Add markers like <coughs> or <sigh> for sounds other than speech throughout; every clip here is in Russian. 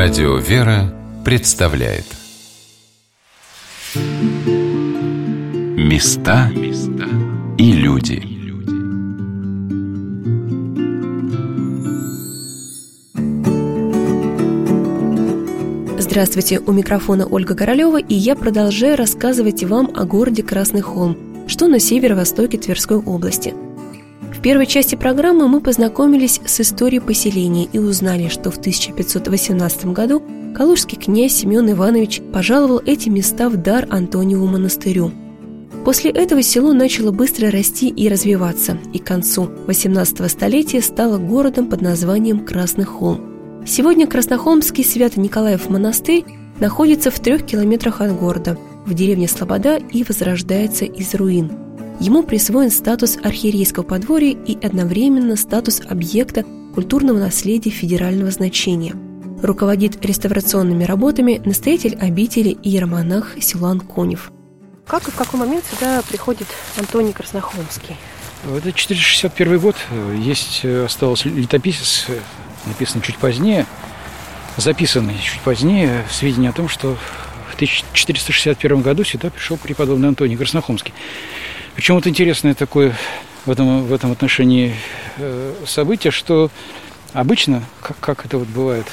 Радио «Вера» представляет. Места и люди. Здравствуйте, у микрофона Ольга Королева, и я продолжаю рассказывать вам о городе Красный Холм, что на северо-востоке Тверской области – в первой части программы мы познакомились с историей поселения и узнали, что в 1518 году калужский князь Семен Иванович пожаловал эти места в дар Антониеву монастырю. После этого село начало быстро расти и развиваться, и к концу 18 столетия стало городом под названием Красный Холм. Сегодня Краснохолмский Свято-Николаев монастырь находится в трех километрах от города, в деревне Слобода и возрождается из руин – Ему присвоен статус архиерейского подворья и одновременно статус объекта культурного наследия федерального значения. Руководит реставрационными работами настоятель обители и иеромонах Силуан Конев. Как и в какой момент сюда приходит Антоний Краснохолмский? Это 461 год. Есть, э, остался летописец, э, написанный чуть позднее, записанный чуть позднее, сведения о том, что в 1461 году сюда пришел преподобный Антоний Краснохолмский. Причем вот интересное такое в этом, в этом отношении э, событие, что обычно, как, как это вот бывает,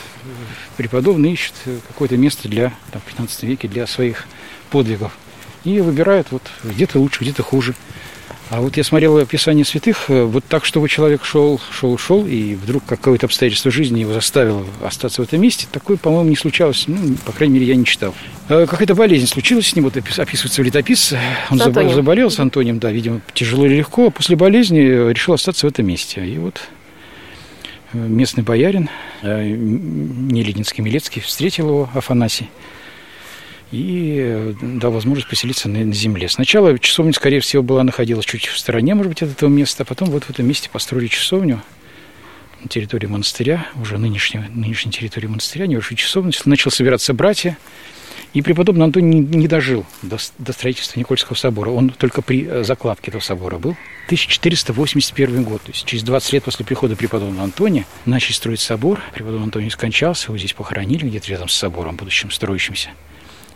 преподобные ищут какое-то место для, там, в 15 веке для своих подвигов. И выбирают вот где-то лучше, где-то хуже. А вот я смотрел описание святых, э, вот так, чтобы человек шел, шел, шел, и вдруг какое-то обстоятельство жизни его заставило остаться в этом месте, такое, по-моему, не случалось, ну, по крайней мере, я не читал. А какая-то болезнь случилась с ним, вот описывается в летописце, он с заболел с Антонием, да, видимо, тяжело или легко, а после болезни решил остаться в этом месте. И вот э, местный боярин, э, Нелидинский Милецкий, встретил его, Афанасий, и дал возможность поселиться на, на земле. Сначала часовня, скорее всего, была находилась чуть в стороне, может быть, от этого места, а потом вот в этом месте построили часовню на территории монастыря, уже нынешней, нынешней территории монастыря, небольшую часовню. Начал собираться братья, и преподобный Антоний не, не дожил до, до строительства Никольского собора. Он только при э, закладке этого собора был. 1481 год, то есть через 20 лет после прихода преподобного Антония начали строить собор. Преподобный Антоний скончался, его здесь похоронили где-то рядом с собором, будущим строящимся.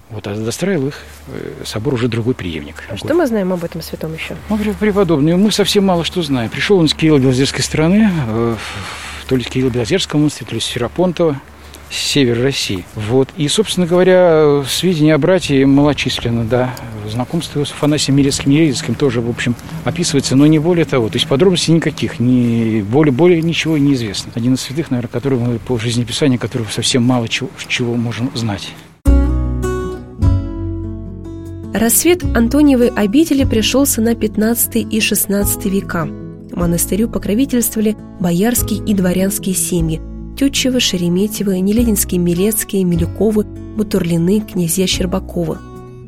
Вот, а достраивал их э, собор уже другой преемник. А что мы знаем об этом святом еще? Ну, преподобный, мы совсем мало что знаем. Пришел он с Киева Белозерской страны, э, то ли с Киева Белозерского монастыря, то ли с Ферапонтова, с севера России. Вот. И, собственно говоря, сведения о брате малочисленны, да. Знакомство с Афанасием Милецким Елецким тоже, в общем, описывается, но не более того. То есть подробностей никаких, ни, более, более ничего не известно. Один из святых, наверное, который мы по жизнеписанию, которого совсем мало чего, чего можем знать. Рассвет Антониевой обители пришелся на 15 и 16 века. Монастырю покровительствовали боярские и дворянские семьи – Тютчевы, Шереметьевы, Нелединские, Милецкие, Милюковы, Бутурлины, князья Щербаковы.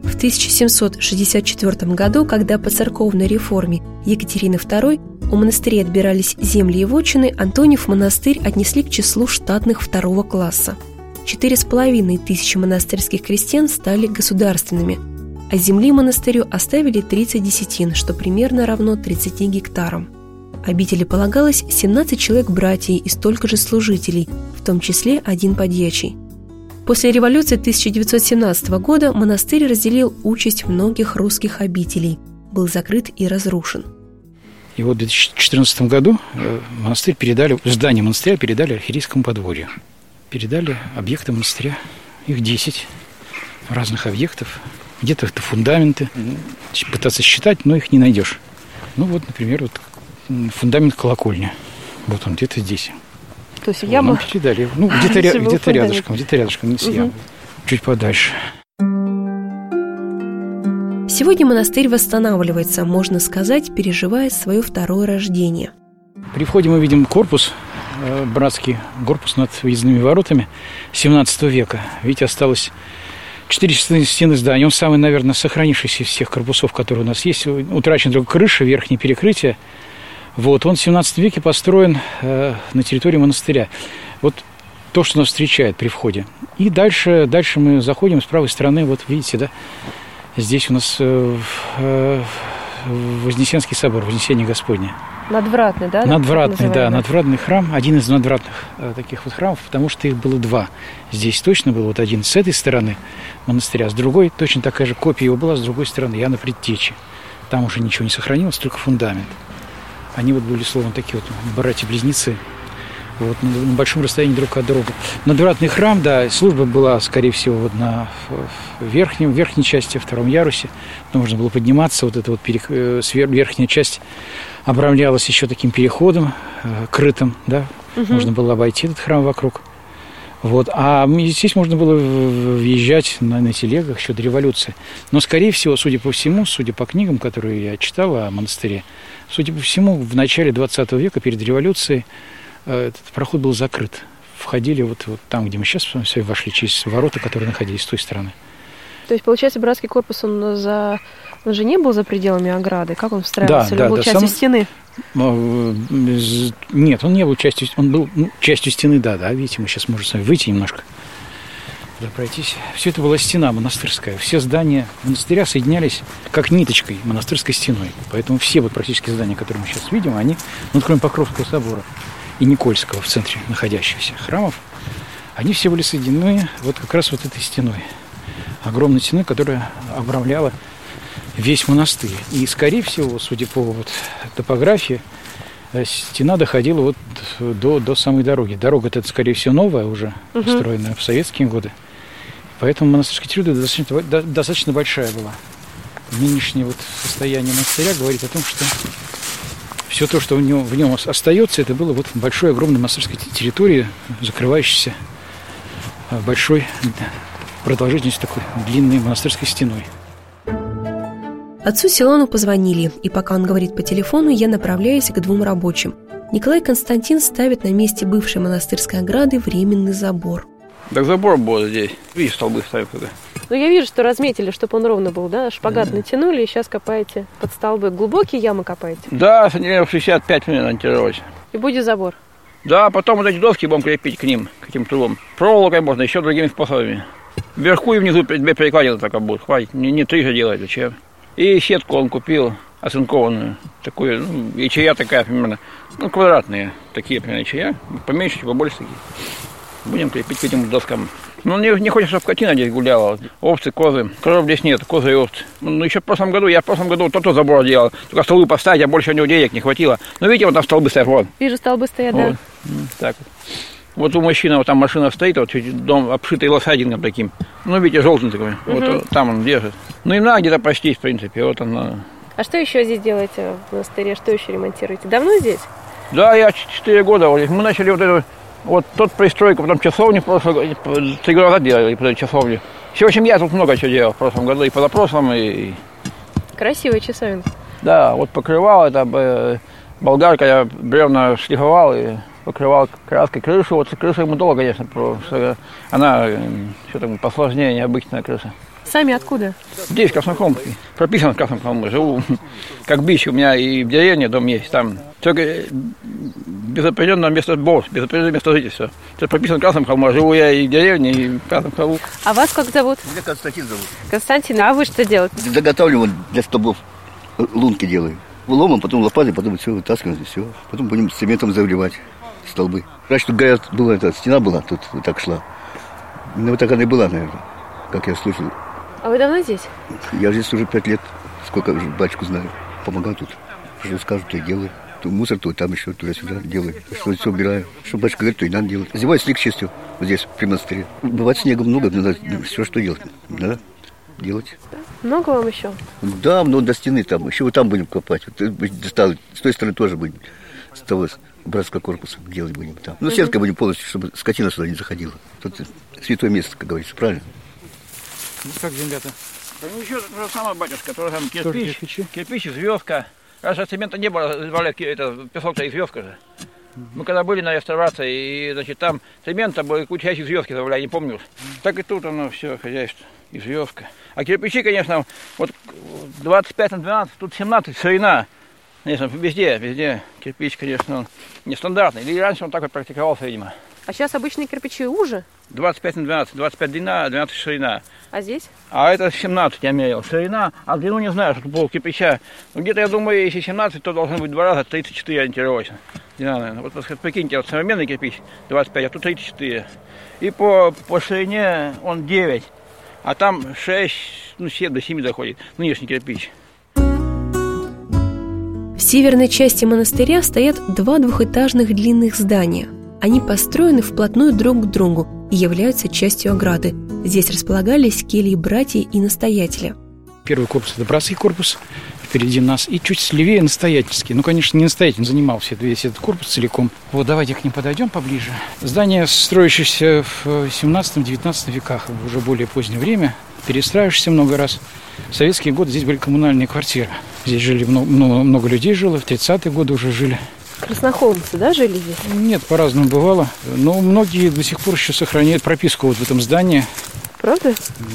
В 1764 году, когда по церковной реформе Екатерины II у монастырей отбирались земли и вотчины, Антониев монастырь отнесли к числу штатных второго класса. Четыре с половиной тысячи монастырских крестьян стали государственными – а земли монастырю оставили 30 десятин, что примерно равно 30 гектарам. Обители полагалось 17 человек братьев и столько же служителей, в том числе один подьячий. После революции 1917 года монастырь разделил участь многих русских обителей, был закрыт и разрушен. И вот в 2014 году э, монастырь передали, здание монастыря передали архиерейскому подворью. Передали объекты монастыря, их 10 разных объектов, где-то это фундаменты. Пытаться считать, но их не найдешь. Ну вот, например, вот фундамент колокольни. Вот он где-то здесь. То есть яма? Нам передали. Ну, <laughs> где-то, ря- где-то рядышком, где-то рядышком, не с угу. Чуть подальше. Сегодня монастырь восстанавливается, можно сказать, переживая свое второе рождение. При входе мы видим корпус, э, братский корпус над въездными воротами 17 века. Видите, осталось Четыре стены здания. Он самый, наверное, сохранившийся из всех корпусов, которые у нас есть. Утрачена только крыша, верхнее перекрытие. Вот. Он в 17 веке построен э, на территории монастыря. Вот то, что нас встречает при входе. И дальше, дальше мы заходим с правой стороны. Вот видите, да? Здесь у нас э, э, Вознесенский собор, Вознесение Господне. Надвратный, да? Надвратный, да, надвратный храм, один из надвратных э, таких вот храмов, потому что их было два. Здесь точно был вот один с этой стороны монастыря, с другой точно такая же копия его была с другой стороны, я на предтече. Там уже ничего не сохранилось, только фундамент. Они вот были, словно, такие вот братья-близнецы вот, на большом расстоянии друг от друга. Надвратный храм, да, служба была, скорее всего, вот на верхнем, верхней части, втором ярусе. Нужно было подниматься, вот эта вот перех... Э, верхняя часть обрамлялась еще таким переходом, э, крытым, да, угу. можно было обойти этот храм вокруг. Вот. А здесь можно было въезжать на, на телегах еще до революции. Но, скорее всего, судя по всему, судя по книгам, которые я читал о монастыре, судя по всему, в начале 20 века, перед революцией, этот проход был закрыт. Входили вот, вот там, где мы сейчас все вошли, через ворота, которые находились с той стороны. То есть, получается, братский корпус, он за он же не был за пределами ограды. Как он встраивался? Да, да, был да, частью сам... стены? Э, нет, он не был частью... Он был ну, частью стены, да, да. Видите, мы сейчас можем с вами выйти немножко. Туда пройтись. Все это была стена монастырская. Все здания монастыря соединялись как ниточкой монастырской стеной. Поэтому все вот практически здания, которые мы сейчас видим, они, ну, кроме Покровского собора и Никольского в центре находящихся храмов, они все были соединены вот как раз вот этой стеной. Огромной стеной, которая обрамляла весь монастырь. И, скорее всего, судя по вот топографии, э, стена доходила вот до, до самой дороги. Дорога это, скорее всего, новая уже, угу. построенная в советские годы. Поэтому монастырская территория достаточно, достаточно большая была. Нынешнее вот состояние монастыря говорит о том, что все то, что в нем, в нем остается, это было вот большой, огромной монастырской территории, закрывающейся э, большой продолжительностью такой длинной монастырской стеной. Отцу Силану позвонили, и пока он говорит по телефону, я направляюсь к двум рабочим. Николай Константин ставит на месте бывшей монастырской ограды временный забор. Так забор был здесь. Видишь, столбы ставят туда. Ну, я вижу, что разметили, чтобы он ровно был, да? Шпагат да. натянули, и сейчас копаете под столбы. Глубокие ямы копаете? Да, сантиметров 65 примерно монтировать. И будет забор? Да, потом вот эти доски будем крепить к ним, к этим трубам. Проволокой можно, еще другими способами. Вверху и внизу две перекладины только будут. Хватит, не, не три же делать, зачем? И сетку он купил оцинкованную, такую, ну, ячея такая примерно, ну, квадратные, такие примерно ячея, поменьше, побольше такие. Будем крепить к этим доскам. Ну, не, не хочется, чтобы скотина здесь гуляла. Овцы, козы. Коров здесь нет, козы и овцы. Ну, еще в прошлом году, я в прошлом году то-то забор делал. Только столбы поставить, а больше у него денег не хватило. Ну, видите, вот там столбы стоят, вот. Вижу, столбы стоят, вот. да. Ну, так вот. Вот у мужчины вот там машина стоит, вот дом обшитый лосадингом таким. Ну, видите, желтый такой. Угу. Вот там он держит. Ну, и на где-то почти, в принципе. Вот он. А что еще здесь делаете в монастыре? Что еще ремонтируете? Давно здесь? Да, я 4 года. Мы начали вот эту, вот тот пристройку, потом часовню, просто три года делали, потом часовню. Все, в общем, я тут много чего делал в прошлом году, и позапрошлом, и... Красивая часовенка. Да, вот покрывал это, э, болгарка, я бревна шлифовал, и покрывал краской крышу. Вот крыша ему долго, конечно, просто она что там посложнее, необычная крыша. Сами откуда? Здесь, в Краснохолмске. Прописан в Краснохолмске. Живу <laughs> как бич. У меня и в деревне дом есть. Там только без определенного места босс, без определенного места жительства. Это прописан в Красном холме. Живу я и в деревне, и в Красном холму. А вас как зовут? Меня Константин зовут. Константин, а вы что делаете? Заготавливаю для столбов. Лунки делаю. Ломом, потом лопатой, потом все вытаскиваем, все. Потом будем цементом заливать столбы. Раньше тут, говорят, была эта стена была, тут вот так шла. Ну, вот так она и была, наверное, как я слышал. А вы давно здесь? Я здесь уже пять лет, сколько батюшку знаю. Помогал тут. Что скажут, то и делаю. То мусор, то там еще туда-сюда делаю. Что все убираю. Что батюшка говорит, то и надо делать. Зимой снег чистил вот здесь, при монастыре. Бывает снега много, надо все, что делать. Надо делать. Много вам еще? Да, но до стены там. Еще вот там будем копать. Вот, э, с той стороны тоже будем. С того братского корпуса делать будем там. Ну, сетка будем полностью, чтобы скотина сюда не заходила. Тут святое место, как говорится, правильно? Ну, как земля-то? Да ну, еще то же самое, батюшка, тоже там кирпич, кирпичи? кирпич и звездка. Раньше цемента не было, звали это, песок-то и звездка же. Мы когда были на реставрации, и, значит, там цемента было куча этих звездки добавляли, не помню. Так и тут оно все, хозяйство, и звездка. А кирпичи, конечно, вот 25 на 12, тут 17, ширина. Конечно, везде, везде кирпич, конечно, он нестандартный. Или раньше он так вот практиковался, видимо. А сейчас обычные кирпичи уже? 25 на 12, 25 длина, 12 ширина. А здесь? А это 17 я мерил. Ширина, а длину не знаю, что пол кирпича. Ну, где-то, я думаю, если 17, то должно быть два раза 34 ориентировочно. Длина, наверное. Вот вот прикиньте, вот современный кирпич 25, а тут 34. И по, по ширине он 9, а там 6, ну 7 до 7 доходит. Нынешний кирпич. В северной части монастыря стоят два двухэтажных длинных здания. Они построены вплотную друг к другу и являются частью ограды. Здесь располагались кельи братья и настоятеля. Первый корпус – это братский корпус, впереди нас, и чуть слевее настоятельский. Ну, конечно, не настоятель, занимал все, весь этот корпус целиком. Вот давайте к ним подойдем поближе. Здание, строящееся в 17-19 веках, уже более позднее время, перестраиваешься много раз. В советские годы здесь были коммунальные квартиры. Здесь жили много, много, много людей жило, в 30-е годы уже жили. Краснохолмцы, да, жили здесь? Нет, по-разному бывало. Но многие до сих пор еще сохраняют прописку вот в этом здании. Правда?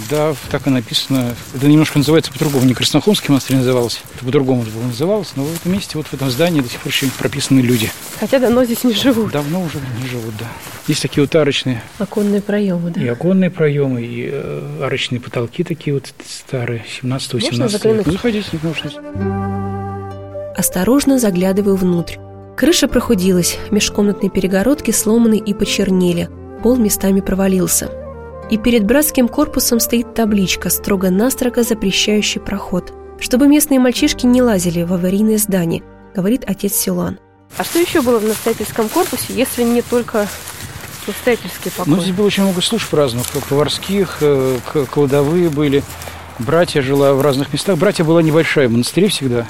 Да, так и написано. Это немножко называется по-другому. Не Краснохолмский монастырь назывался, это по-другому было называлось. Но в этом месте, вот в этом здании до сих пор еще прописаны люди. Хотя давно здесь не живут. Давно уже не живут, да. Есть такие вот арочные. Оконные проемы, да. И оконные проемы, и э, арочные потолки такие вот старые, 17-18 Можно заглянуть? Ну, заходите, нужно. Осторожно заглядываю внутрь. Крыша прохудилась, межкомнатные перегородки сломаны и почернели, пол местами провалился. И перед братским корпусом стоит табличка, строго-настрого запрещающий проход, чтобы местные мальчишки не лазили в аварийное здание, говорит отец Силан. А что еще было в настоятельском корпусе, если не только настоятельский покой? Ну, здесь было очень много служб разных, поварских, э, кладовые были. Братья жила в разных местах. Братья была небольшая, в монастыре всегда.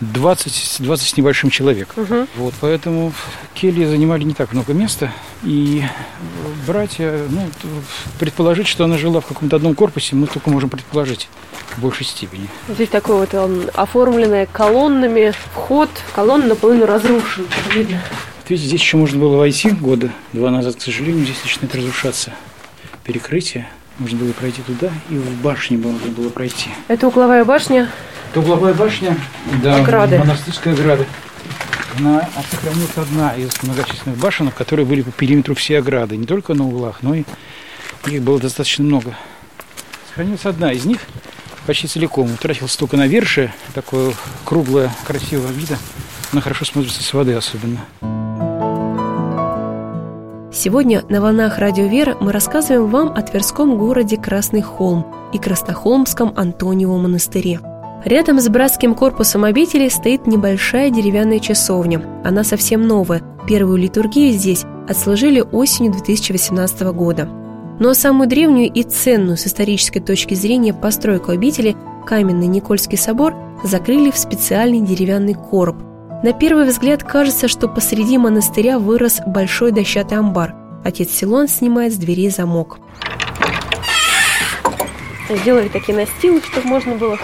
20, 20 с небольшим человек. Мгм. Вот, поэтому кельи занимали не так много места. И братья, ну, предположить, что она жила в каком-то одном корпусе, мы только можем предположить в большей степени. Здесь такой вот он оформленный колоннами вход, колонны наполовину разрушены, видно. Видите, здесь еще можно было войти года два назад, к сожалению, здесь начинает разрушаться перекрытие. Можно было пройти туда, и в башне можно было пройти. Это угловая башня. Это угловая башня, да, Ограды. монастырская ограда. Она сохранилась одна из многочисленных башенок, которые были по периметру всей ограды, не только на углах, но и их было достаточно много. Сохранилась одна из них почти целиком. Утратилась только навершие, такое круглое, красивого вида. Она хорошо смотрится с воды особенно. Сегодня на волнах Радио Вера мы рассказываем вам о Тверском городе Красный Холм и Краснохолмском Антониевом монастыре. Рядом с братским корпусом обители стоит небольшая деревянная часовня. Она совсем новая. Первую литургию здесь отслужили осенью 2018 года. Но самую древнюю и ценную с исторической точки зрения постройку обители, каменный Никольский собор, закрыли в специальный деревянный короб. На первый взгляд кажется, что посреди монастыря вырос большой дощатый амбар. Отец Силон снимает с дверей замок. Сделали такие настилы, чтобы можно было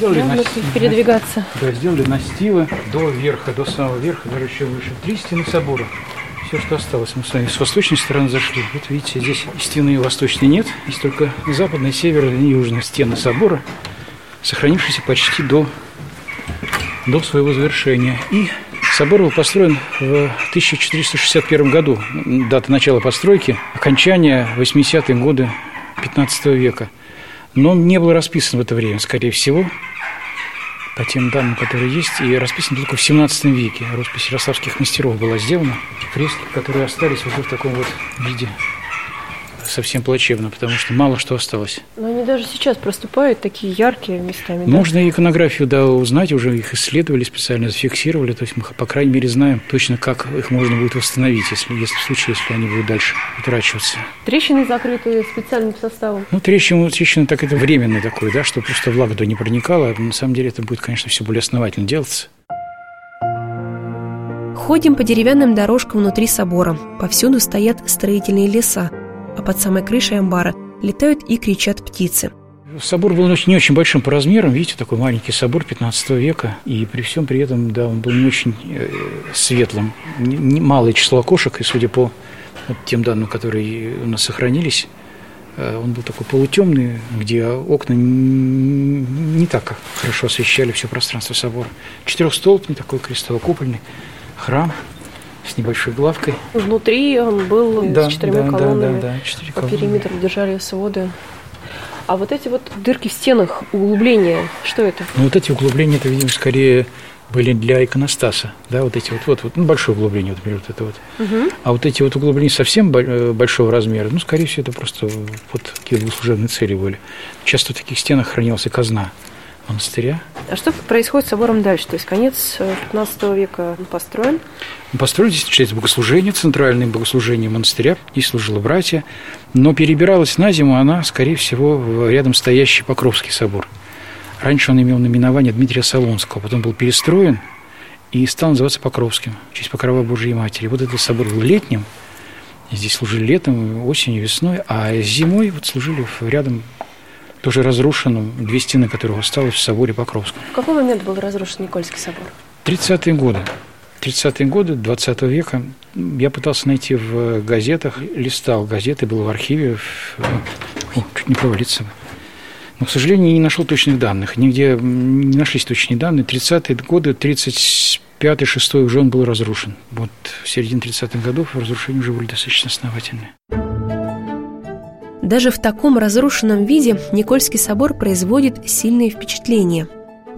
Сделали тут передвигаться. Да, сделали настилы до верха, до самого верха, даже еще выше. Три стены собора. Все, что осталось. Мы с вами с восточной стороны зашли. Вот видите, здесь стены восточной нет. Есть только западная, северная и южная стены собора, сохранившиеся почти до, до своего завершения. И собор был построен в 1461 году. Дата начала постройки, окончания 80-е годы 15 века. Но он не был расписан в это время, скорее всего, по тем данным, которые есть, и расписан только в 17 веке. Роспись ярославских мастеров была сделана. Фрески, которые остались уже в таком вот виде, совсем плачевно, потому что мало что осталось. Но они даже сейчас проступают такие яркие местами. да? Можно и иконографию, да, узнать, уже их исследовали, специально зафиксировали, то есть мы, по крайней мере, знаем точно, как их можно будет восстановить, если, если в случае, если они будут дальше утрачиваться. Трещины закрыты специальным составом. Ну, трещина, трещина так это временный такой, да, что просто влага туда не проникала. На самом деле это будет, конечно, все более основательно делаться. Ходим по деревянным дорожкам внутри собора. Повсюду стоят строительные леса, а под самой крышей амбара летают и кричат птицы. Собор был не очень большим по размерам, видите, такой маленький собор 15 века, и при всем при этом, да, он был не очень э, светлым. Малое число окошек, и судя по тем данным, которые у нас сохранились, э, он был такой полутемный, где окна не так хорошо освещали все пространство собора. Четырехстолбный такой крестовокупольный храм с небольшой главкой. Внутри он был Да, с четырьмя да, да, колоннами. да, да, четыре По колонны. периметру держали своды. А вот эти вот дырки в стенах, углубления, что это? Ну, вот эти углубления, это, видимо, скорее были для иконостаса, да, вот эти вот, вот, вот ну, большое углубление, вот, например, вот это вот. А вот эти вот углубления совсем э, большого размера, ну, скорее всего, это просто вот какие служебные цели были. Часто в таких стенах хранилась и казна монастыря. А что происходит с собором дальше? То есть конец э, 15 века он построен. Построили здесь, начинается богослужение, центральное богослужение монастыря, здесь служило братья, но перебиралась на зиму она, скорее всего, в рядом стоящий Покровский собор. Раньше он имел наименование Дмитрия Солонского, потом был перестроен и стал называться Покровским, в честь Покрова Божьей Матери. Вот этот собор был летним, здесь служили летом, осенью, весной, а зимой вот служили рядом тоже разрушенном, две стены которого осталось в соборе Покровском. В какой момент был разрушен Никольский собор? 30-е годы. 30-е годы 20 века я пытался найти в газетах, листал газеты, был в архиве, в- О, чуть не провалиться. Но, к сожалению, не нашел точных данных. Нигде не нашлись точные данные. 30-е годы, 35-й, 6 уже он был разрушен. Вот в середине 30-х годов разрушения уже были достаточно основательные. Даже в таком разрушенном виде Никольский собор производит сильные впечатления.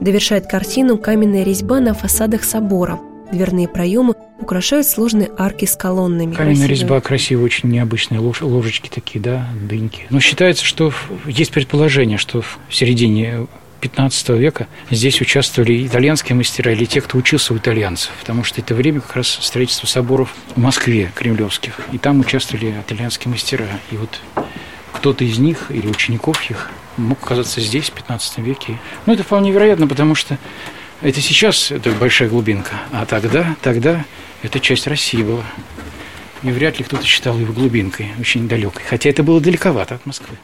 Довершает картину каменная резьба на фасадах собора. Дверные проемы украшают сложные арки с колоннами. Каменная Красивые. резьба красивая, очень необычные лож- ложечки такие, да, дыньки. Но считается, что в- есть предположение, что в середине 15 века здесь участвовали итальянские мастера или те, кто учился у итальянцев, потому что это время как раз строительства соборов в Москве, кремлевских, и там участвовали итальянские мастера. И вот кто-то из них или учеников их мог оказаться здесь в 15 веке. Ну, это вполне вероятно, потому что это сейчас это большая глубинка, а тогда, тогда это часть России была. И вряд ли кто-то считал его глубинкой, очень далекой. Хотя это было далековато от Москвы.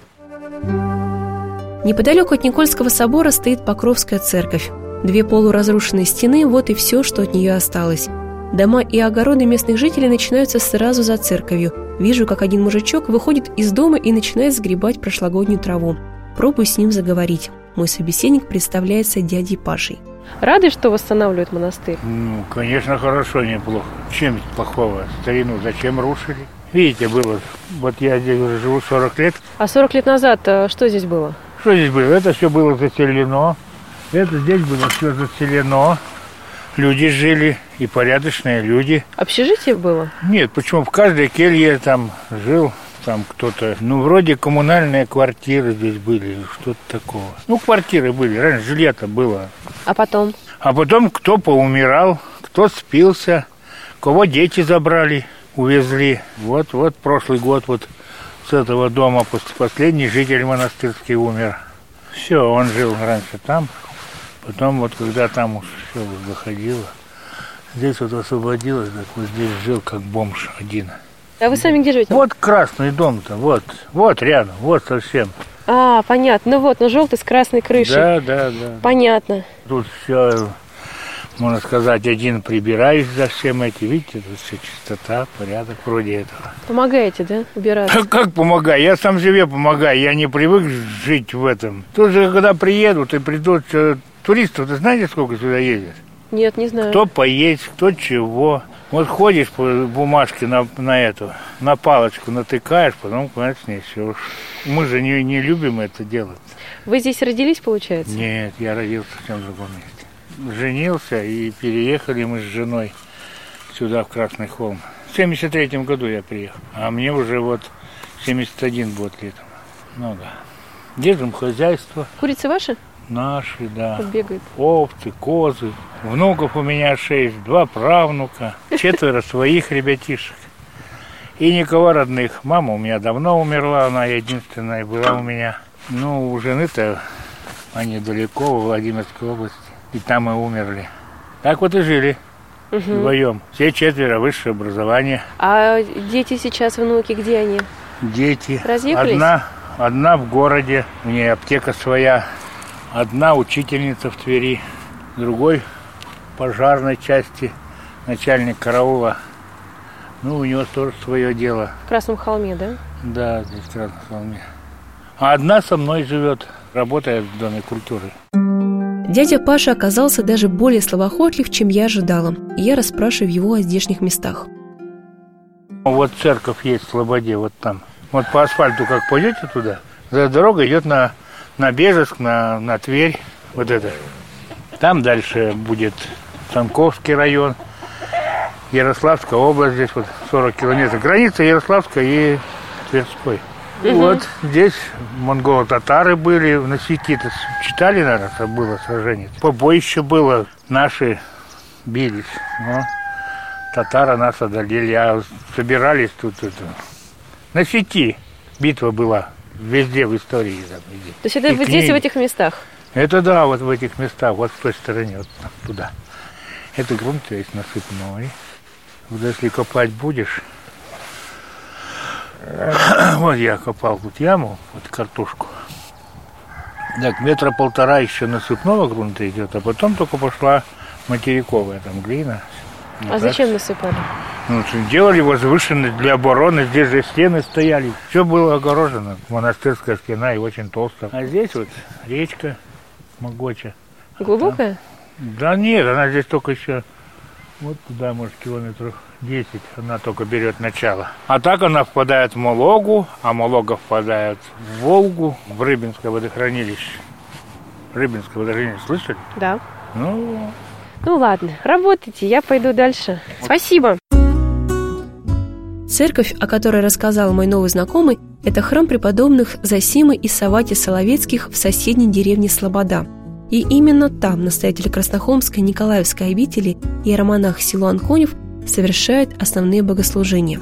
Неподалеку от Никольского собора стоит Покровская церковь. Две полуразрушенные стены – вот и все, что от нее осталось. Дома и огороды местных жителей начинаются сразу за церковью. Вижу, как один мужичок выходит из дома и начинает сгребать прошлогоднюю траву. Пробую с ним заговорить. Мой собеседник представляется дядей Пашей. Рады, что восстанавливают монастырь? Ну, конечно, хорошо, неплохо. Чем плохого? Старину зачем рушили? Видите, было, вот я здесь уже живу 40 лет. А 40 лет назад э, что здесь было? Что здесь было? Это все было заселено. Это здесь было все заселено. Люди жили, и порядочные люди. Общежитие было? Нет, почему? В каждой келье там жил там кто-то. Ну, вроде коммунальные квартиры здесь были, что-то такого. Ну, квартиры были, раньше жилья-то было. А потом? А потом кто поумирал, кто спился, кого дети забрали, увезли. Вот, вот прошлый год вот с этого дома пос- последний житель монастырский умер. Все, он жил раньше там, потом вот когда там уж все выходило, здесь вот освободилось, так вот здесь жил как бомж один. А вы сами где живете? Вот красный дом-то, вот, вот рядом, вот совсем. А, понятно. Ну вот, ну желтый с красной крышей. Да, да, да. Понятно. Тут все, можно сказать, один прибираюсь за всем этим. Видите, тут все чистота, порядок вроде этого. Помогаете, да, убираться? А как помогаю? Я сам себе помогаю. Я не привык жить в этом. Тут же, когда приедут и придут туристов, ты знаете, сколько сюда ездят? Нет, не знаю. Кто поесть, кто чего. Вот ходишь по бумажке на, на эту, на палочку натыкаешь, потом, несешь. Мы же не, не любим это делать. Вы здесь родились, получается? Нет, я родился в чем другом месте. Женился и переехали мы с женой сюда, в Красный Холм. В 73 году я приехал, а мне уже вот 71 год летом. Много. Держим хозяйство Курицы ваши? Наши, да. Бегают. Овцы, козы. Внуков у меня шесть, два правнука, четверо своих ребятишек. И никого родных. Мама у меня давно умерла, она единственная была у меня. Ну, у жены-то они далеко, в Владимирской области. И там мы умерли. Так вот и жили вдвоем. Все четверо высшее образование. А дети сейчас, внуки, где они? Дети. Разъехались? Одна, одна в городе, у нее аптека своя. Одна учительница в Твери, другой в пожарной части, начальник караула. Ну, у него тоже свое дело. В Красном холме, да? Да, здесь в Красном холме. А одна со мной живет, работает в Доме культуры. Дядя Паша оказался даже более словоохотлив, чем я ожидала, и я расспрашиваю его о здешних местах. Вот церковь есть в Слободе, вот там. Вот по асфальту как пойдете туда, за дорога идет на, на Бежеск, на, на Тверь, вот это. Там дальше будет Санковский район, Ярославская область, здесь вот 40 километров. Граница Ярославская и Тверской. Угу. Вот здесь монголо-татары были, на сети-то читали, наверное, было сражение. Побоище было, наши бились, но татары нас одолели, а собирались тут это. На сети битва была, везде в истории. Там, везде. То есть это и вот книги. здесь, в этих местах? Это да, вот в этих местах, вот в той стороне, вот туда. Это грунт весь насыпной. Вот если копать будешь, <coughs> вот я копал тут яму, вот картошку. Так, метра полтора еще насыпного грунта идет, а потом только пошла материковая там глина. А вот зачем насыпали? Ну, делали возвышенные для обороны, здесь же стены стояли. Все было огорожено. Монастырская стена и очень толстая. А здесь вот речка Могоча. Глубокая? Да, да нет, она здесь только еще вот туда, может, километров 10 она только берет начало. А так она впадает в Мологу, а Молога впадает в Волгу, в Рыбинское водохранилище. Рыбинское водохранилище, слышали? Да. Ну, ну ладно, работайте, я пойду дальше. Спасибо. Церковь, о которой рассказал мой новый знакомый, это храм преподобных Засимы и Савати Соловецких в соседней деревне Слобода – и именно там настоятель Краснохолмской Николаевской обители и иеромонах Силуан Конев совершает основные богослужения.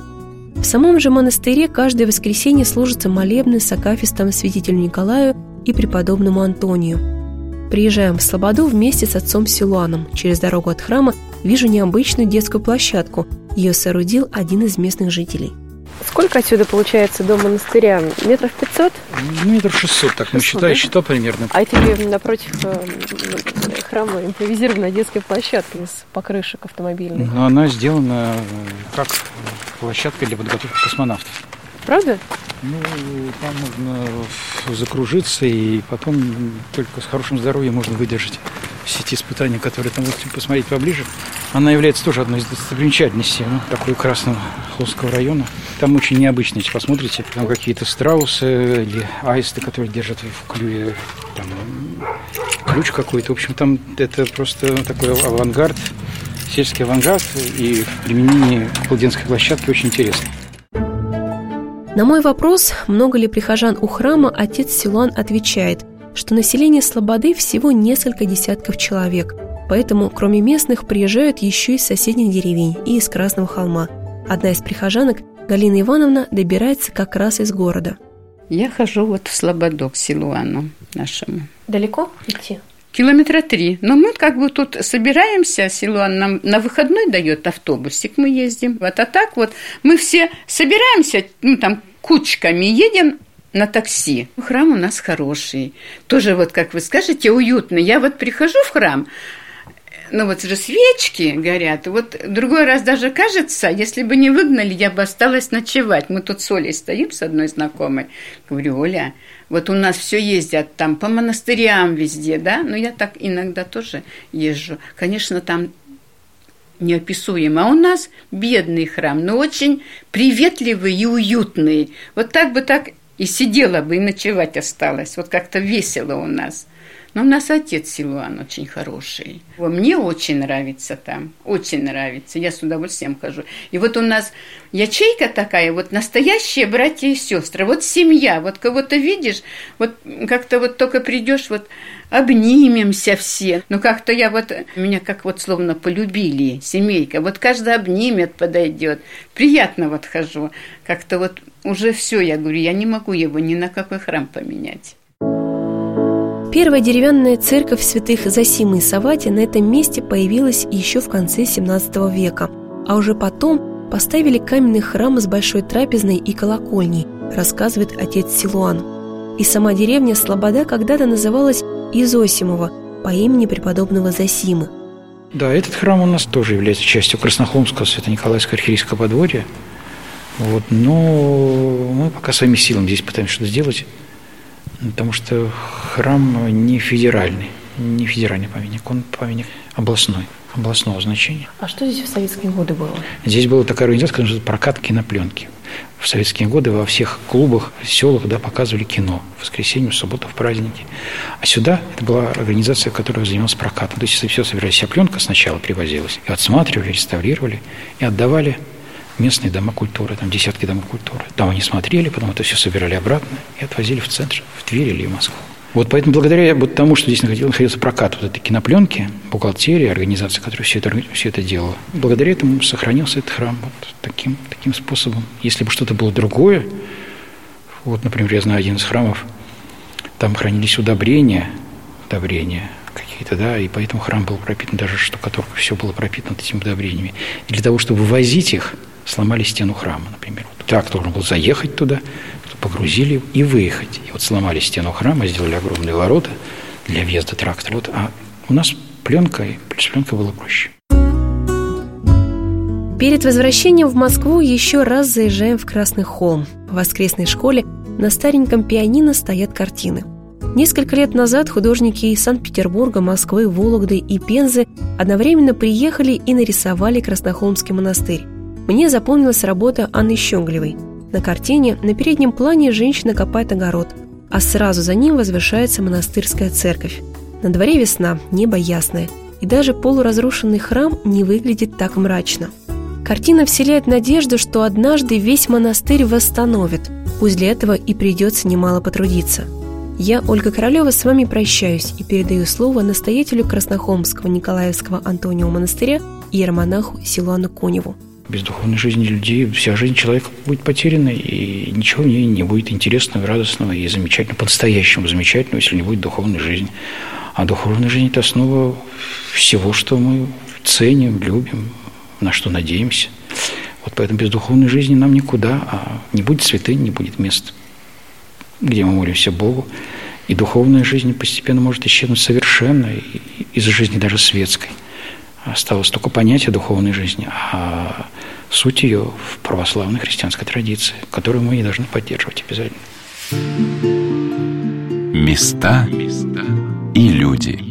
В самом же монастыре каждое воскресенье служится молебны с акафистом святителю Николаю и преподобному Антонию. Приезжаем в Слободу вместе с отцом Силуаном. Через дорогу от храма вижу необычную детскую площадку. Ее соорудил один из местных жителей – Сколько отсюда получается до монастыря? Метров пятьсот? Ну, метров шестьсот, так 600, мы считаем, да? считал примерно. А тебе напротив э, храма импровизированная детская площадка из покрышек автомобильных. Ну, она сделана э, как площадка для подготовки космонавтов. Правда? Ну, там можно закружиться, и потом только с хорошим здоровьем можно выдержать все эти испытания, которые там можете посмотреть поближе. Она является тоже одной из достопримечательностей ну, такой красного Холмского района. Там очень необычно, если посмотрите, там какие-то страусы или аисты, которые держат в клюве там, ключ какой-то. В общем, там это просто такой авангард, сельский авангард, и применение к площадки очень интересно. На мой вопрос, много ли прихожан у храма, отец Силуан отвечает, что население Слободы всего несколько десятков человек, поэтому кроме местных приезжают еще из соседних деревень и из Красного холма. Одна из прихожанок, Галина Ивановна, добирается как раз из города. Я хожу вот в Слободу к Силуану нашему. Далеко идти? Километра три. Но мы как бы тут собираемся, Силуан нам на выходной дает автобусик, мы ездим. Вот, а так вот мы все собираемся, ну там кучками едем на такси. Храм у нас хороший. Тоже вот, как вы скажете, уютный. Я вот прихожу в храм, ну вот же свечки горят. Вот другой раз даже кажется, если бы не выгнали, я бы осталась ночевать. Мы тут с Олей стоим с одной знакомой. Говорю, Оля, вот у нас все ездят там по монастырям везде, да, но я так иногда тоже езжу. Конечно, там неописуемо. А у нас бедный храм, но очень приветливый и уютный. Вот так бы так и сидела бы, и ночевать осталась. Вот как-то весело у нас. Но у нас отец Силуан очень хороший. Мне очень нравится там, очень нравится. Я с удовольствием хожу. И вот у нас ячейка такая, вот настоящие братья и сестры. Вот семья, вот кого-то видишь, вот как-то вот только придешь, вот обнимемся все. Ну, как-то я вот, меня как вот словно полюбили, семейка. Вот каждый обнимет, подойдет. Приятно вот хожу. Как-то вот уже все, я говорю, я не могу его ни на какой храм поменять. Первая деревянная церковь святых Засимы и Савати на этом месте появилась еще в конце 17 века, а уже потом поставили каменный храм с большой трапезной и колокольней, рассказывает отец Силуан. И сама деревня Слобода когда-то называлась Изосимова по имени преподобного Засимы. Да, этот храм у нас тоже является частью Краснохолмского Свято-Николаевского архиерейского подворья. Вот, но мы пока своими силами здесь пытаемся что-то сделать потому что храм не федеральный. не федеральный памятник, он памятник областной, областного значения. А что здесь в советские годы было? Здесь была такая организация, которая «Прокат кинопленки». В советские годы во всех клубах, селах да, показывали кино в воскресенье, в субботу, в праздники. А сюда это была организация, которая занималась прокатом. То есть все собирали, вся пленка сначала привозилась, и отсматривали, реставрировали, и отдавали местные дома культуры, там десятки домов культуры. Там они смотрели, потом это все собирали обратно и отвозили в центр, в Тверь или в Москву. Вот поэтому благодаря вот тому, что здесь находился, прокат вот этой кинопленки, бухгалтерии, организации, которая все это, все это делала, благодаря этому сохранился этот храм вот таким, таким способом. Если бы что-то было другое, вот, например, я знаю один из храмов, там хранились удобрения, удобрения какие-то, да, и поэтому храм был пропитан, даже штукатурка, все было пропитано этими удобрениями. И для того, чтобы вывозить их, сломали стену храма, например. Вот так должен был заехать туда, погрузили и выехать. И вот сломали стену храма, сделали огромные ворота для въезда трактора. Вот, а у нас пленка, и плюс пленка было проще. Перед возвращением в Москву еще раз заезжаем в Красный холм. В воскресной школе на стареньком пианино стоят картины. Несколько лет назад художники из Санкт-Петербурга, Москвы, Вологды и Пензы одновременно приехали и нарисовали Краснохолмский монастырь. Мне запомнилась работа Анны Щеглевой – на картине на переднем плане женщина копает огород, а сразу за ним возвышается монастырская церковь. На дворе весна, небо ясное, и даже полуразрушенный храм не выглядит так мрачно. Картина вселяет надежду, что однажды весь монастырь восстановит, пусть для этого и придется немало потрудиться. Я, Ольга Королева, с вами прощаюсь и передаю слово настоятелю Краснохолмского Николаевского Антонио монастыря и иеромонаху Силуану Коневу – без духовной жизни людей вся жизнь человека будет потеряна, и ничего в ней не будет интересного, радостного и замечательного, по-настоящему замечательного, если не будет духовной жизни. А духовная жизнь – это основа всего, что мы ценим, любим, на что надеемся. Вот поэтому без духовной жизни нам никуда, а не будет святынь, не будет мест, где мы молимся Богу. И духовная жизнь постепенно может исчезнуть совершенно из жизни даже светской – Осталось только понятие духовной жизни, а суть ее в православной христианской традиции, которую мы и должны поддерживать обязательно. Места и люди.